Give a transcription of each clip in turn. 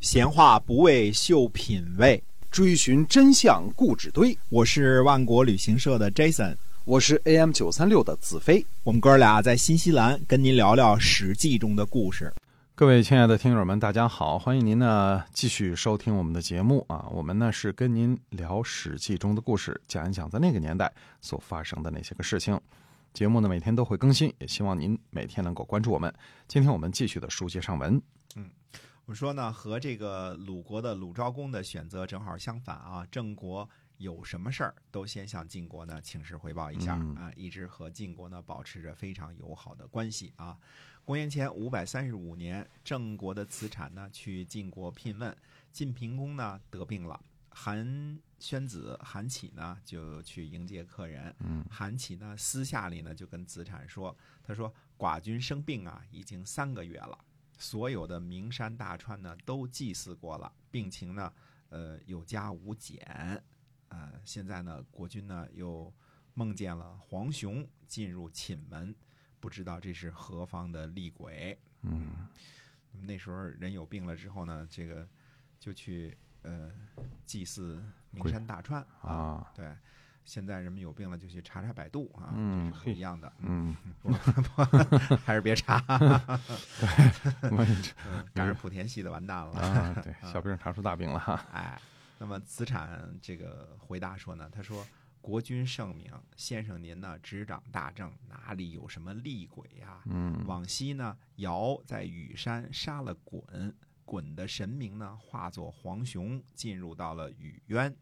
闲话不为秀品味，追寻真相故纸堆。我是万国旅行社的 Jason，我是 AM 九三六的子飞。我们哥俩在新西兰跟您聊聊《史记》中的故事。各位亲爱的听友们，大家好，欢迎您呢继续收听我们的节目啊。我们呢是跟您聊《史记》中的故事，讲一讲在那个年代所发生的那些个事情。节目呢每天都会更新，也希望您每天能够关注我们。今天我们继续的书接上文。我们说呢，和这个鲁国的鲁昭公的选择正好相反啊。郑国有什么事儿都先向晋国呢请示汇报一下、嗯啊，一直和晋国呢保持着非常友好的关系啊。公元前五百三十五年，郑国的子产呢去晋国聘问，晋平公呢得病了，韩宣子韩启呢就去迎接客人。嗯韩启呢私下里呢就跟子产说，他说寡君生病啊，已经三个月了。所有的名山大川呢都祭祀过了，病情呢呃有加无减，呃现在呢国君呢又梦见了黄雄进入寝门，不知道这是何方的厉鬼。嗯。那时候人有病了之后呢，这个就去呃祭祀名山大川啊。对，现在人们有病了就去查查百度啊，嗯这是不一样的。嗯，还是别查，我也嗯 赶上莆田系的完蛋了。啊，对，小病查出大病了哈。哎，那么子产这个回答说呢，他说：“国君圣明，先生您呢执掌大政，哪里有什么厉鬼呀、嗯往昔呢，尧在羽山杀了鲧，鲧的神明呢化作黄熊，进入到了禹渊。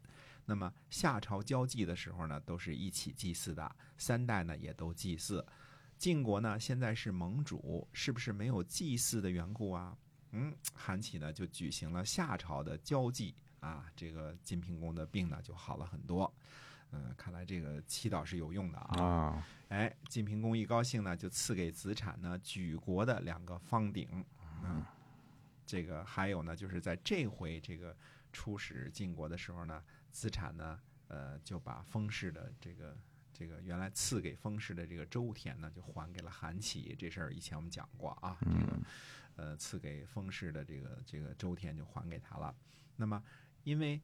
那么夏朝交际的时候呢，都是一起祭祀的，三代呢也都祭祀。晋国呢现在是盟主，是不是没有祭祀的缘故啊？嗯，韩启呢就举行了夏朝的交际啊，这个晋平公的病呢就好了很多。嗯，看来这个祈祷是有用的啊。啊，哎，晋平公一高兴呢，就赐给子产呢举国的两个方鼎。嗯，这个还有呢，就是在这回这个出使晋国的时候呢，子产呢，呃，就把封氏的这个这个原来赐给封氏的这个周田呢，就还给了韩琦。这事儿以前我们讲过啊，这个呃，赐给封氏的这个这个周田就还给他了。那么，因为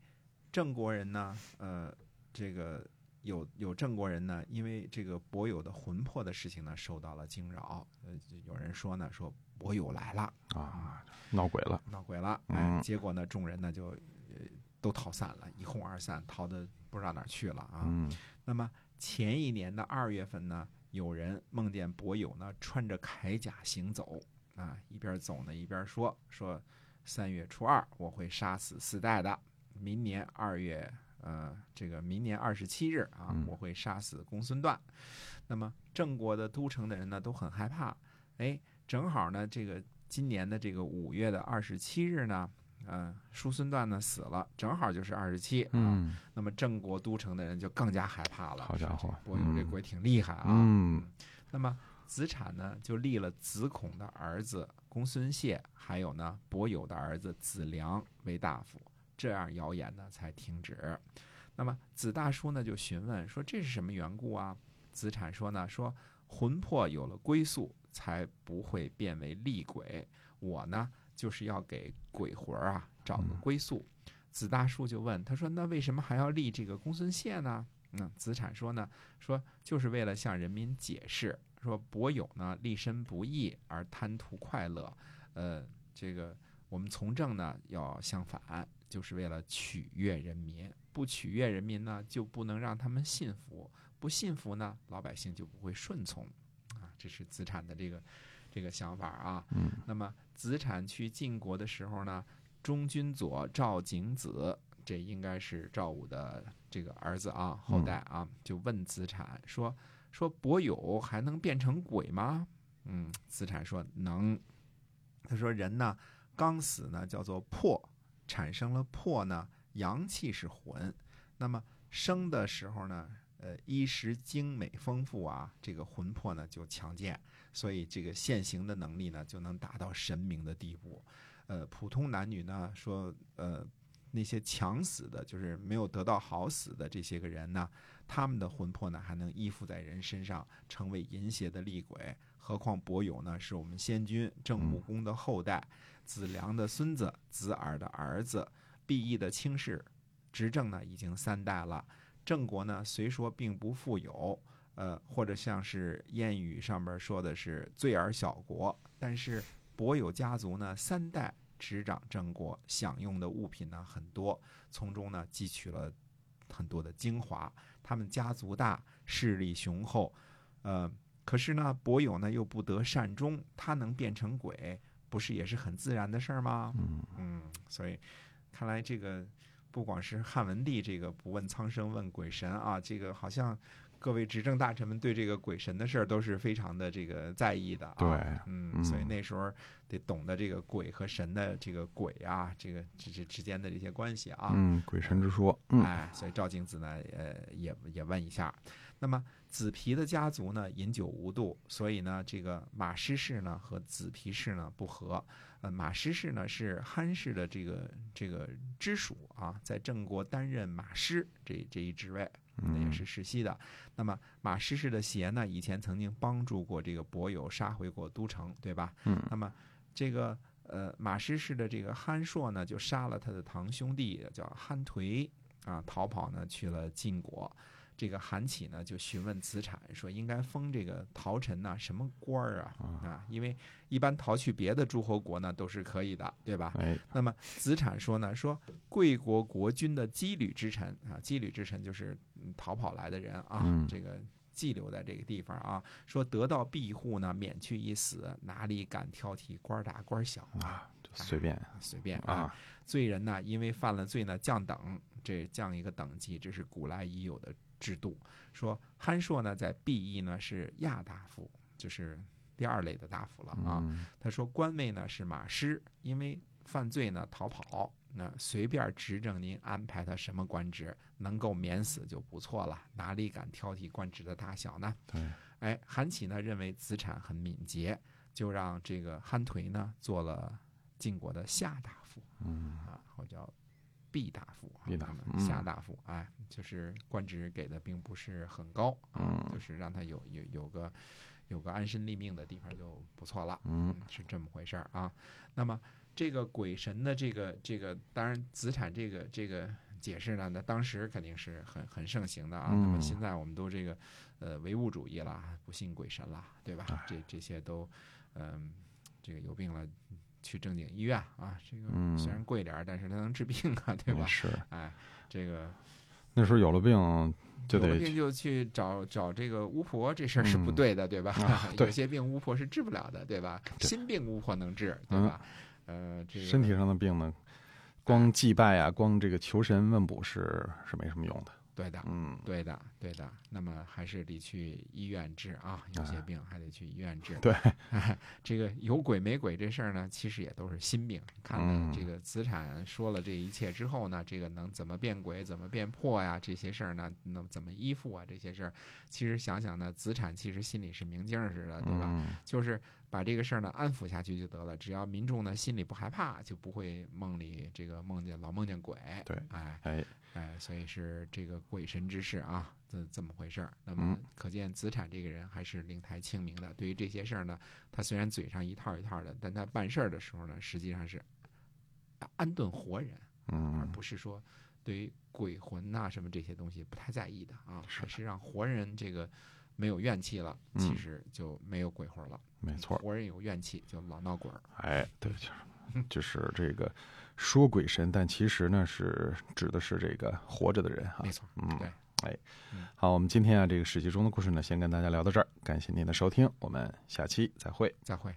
郑国人呢，呃，这个有有郑国人呢，因为这个伯友的魂魄的事情呢，受到了惊扰。呃，有人说呢，说伯友来了，啊，闹鬼了。闹鬼了。哎，嗯结果呢，众人呢就呃都逃散了，一哄而散，逃的不知道哪儿去了啊。嗯那么前一年的二月份呢，有人梦见伯友呢穿着铠甲行走啊，一边走呢一边说说三月初二我会杀死四代的，明年二月呃这个明年二十七日啊嗯我会杀死公孙段。那么郑国的都城的人呢都很害怕，哎，正好呢这个今年的这个五月的二十七日呢。呃，叔孙段呢死了，正好就是二十七啊。嗯那么郑国都城的人就更加害怕了。好家伙伯友这嗯鬼挺厉害啊。嗯那么子产呢，就立了子孔的儿子公孙谢，还有呢伯友的儿子子良为大夫，这样谣言呢才停止。那么子大叔呢就询问说这是什么缘故啊？子产说呢说魂魄有了归宿，才不会变为厉鬼。我呢就是要给鬼魂儿啊找个归宿。子大叔就问他说：“那为什么还要立这个公孙燮呢？”嗯，子产说呢，说就是为了向人民解释，说伯友呢立身不易而贪图快乐，呃，这个我们从政呢要相反，就是为了取悦人民，不取悦人民呢就不能让他们信服，不信服呢老百姓就不会顺从，啊，这是子产的这个这个想法啊。嗯那么子产去晋国的时候呢，中军佐赵景子，这应该是赵武的这个儿子啊，后代啊，就问子产说说伯友还能变成鬼吗？嗯，子产说能。他说人呢刚死呢叫做魄，产生了魄呢，阳气是魂，那么生的时候呢，呃，衣食精美丰富啊，这个魂魄呢就强健，所以这个现行的能力呢就能达到神明的地步。呃，普通男女呢说，呃，那些强死的，就是没有得到好死的这些个人呢，他们的魂魄呢还能依附在人身上，成为淫邪的厉鬼。何况伯友呢，是我们先君郑穆公的后代，子良的孙子，子耳的儿子，毕义的卿士，执政呢已经三代了。郑国呢虽说并不富有，呃，或者像是谚语上边说的是罪而小国，但是伯友家族呢三代。执掌郑国，享用的物品呢很多，从中呢汲取了很多的精华。他们家族大，势力雄厚，呃，可是呢，伯友呢又不得善终，他能变成鬼，不是也是很自然的事儿吗？嗯嗯，所以看来这个不光是汉文帝这个不问苍生问鬼神啊，这个好像。各位执政大臣们对这个鬼神的事儿都是非常的这个在意的啊，对，嗯，所以那时候得懂得这个鬼和神的这个鬼啊，这个这这之间的这些关系啊，嗯，鬼神之说，嗯，哎，所以赵景子呢，呃，也也问一下，那么子皮的家族呢，饮酒无度，所以呢，这个马师氏呢和子皮氏呢不和，呃，马师氏呢是憨氏的这个这个支属啊，在郑国担任马师这这一职位。那也是世袭的。那么马师氏的贤呢，以前曾经帮助过这个伯友杀回过都城，对吧？嗯。那么这个呃马师氏的这个憨硕呢，就杀了他的堂兄弟叫憨颓啊，逃跑呢去了晋国。这个韩起呢就询问子产说：“应该封这个陶臣呢什么官儿啊？啊，因为一般逃去别的诸侯国呢都是可以的，对吧？哎，那么子产说呢，说贵国国君的羁旅之臣啊，羁旅之臣就是逃跑来的人啊，这个寄留在这个地方啊，说得到庇护呢，免去一死，哪里敢挑剔官大官小啊？随便随便啊！罪人呢，因为犯了罪呢，降等，这降一个等级，这是古来已有的。”制度说，憨硕呢在毕义呢是亚大夫，就是第二类的大夫了啊。他说官位呢是马师，因为犯罪呢逃跑，那随便执政您安排他什么官职，能够免死就不错了，哪里敢挑剔官职的大小呢？对，哎，韩起呢认为子产很敏捷，就让这个憨颓呢做了晋国的下大夫，嗯啊，或叫。毕大夫，毕大夫，夏大夫，哎，就是官职给的并不是很高，嗯，就是让他有有有个有个安身立命的地方就不错了，嗯，是这么回事儿啊。那么这个鬼神的这个这个，当然子产这个这个解释呢，那当时肯定是很很盛行的啊。那么现在我们都这个呃唯物主义了，不信鬼神了，对吧？这这些都嗯，这个有病了。去正经医院啊，这个虽然贵点儿，但是它能治病啊，对吧？是，哎，这个那时候有了病就得有了病就去找找这个巫婆，这事儿是不对的，对吧？有些病巫婆是治不了的，对吧？心病巫婆能治，对吧？呃，这个身体上的病呢，光祭拜啊，光这个求神问卜是是没什么用的。对的，嗯，对的，对的。那么还是得去医院治啊，有些病还得去医院治。对，这个有鬼没鬼这事儿呢，其实也都是心病。看了这个子产说了这一切之后呢，这个能怎么变鬼，怎么变破呀？这些事儿呢，能怎么依附啊？这些事儿，其实想想呢，子产其实心里是明镜似的，对吧？就是把这个事儿呢安抚下去就得了。只要民众呢心里不害怕，就不会梦里这个梦见老梦见鬼。对，哎哎。哎，所以是这个鬼神之事啊，这这么回事儿。那么可见子产这个人还是灵台清明的。对于这些事儿呢，他虽然嘴上一套一套的，但他办事儿的时候呢，实际上是安顿活人，而不是说对于鬼魂呐什么这些东西不太在意的啊。是是让活人这个没有怨气了，其实就没有鬼魂了。没错，活人有怨气就老闹鬼儿。哎，对，就是就是这个。说鬼神，但其实呢是指的是这个活着的人哈。没错，嗯，对，哎，好，我们今天啊这个史记中的故事呢，先跟大家聊到这儿，感谢您的收听，我们下期再会，再会。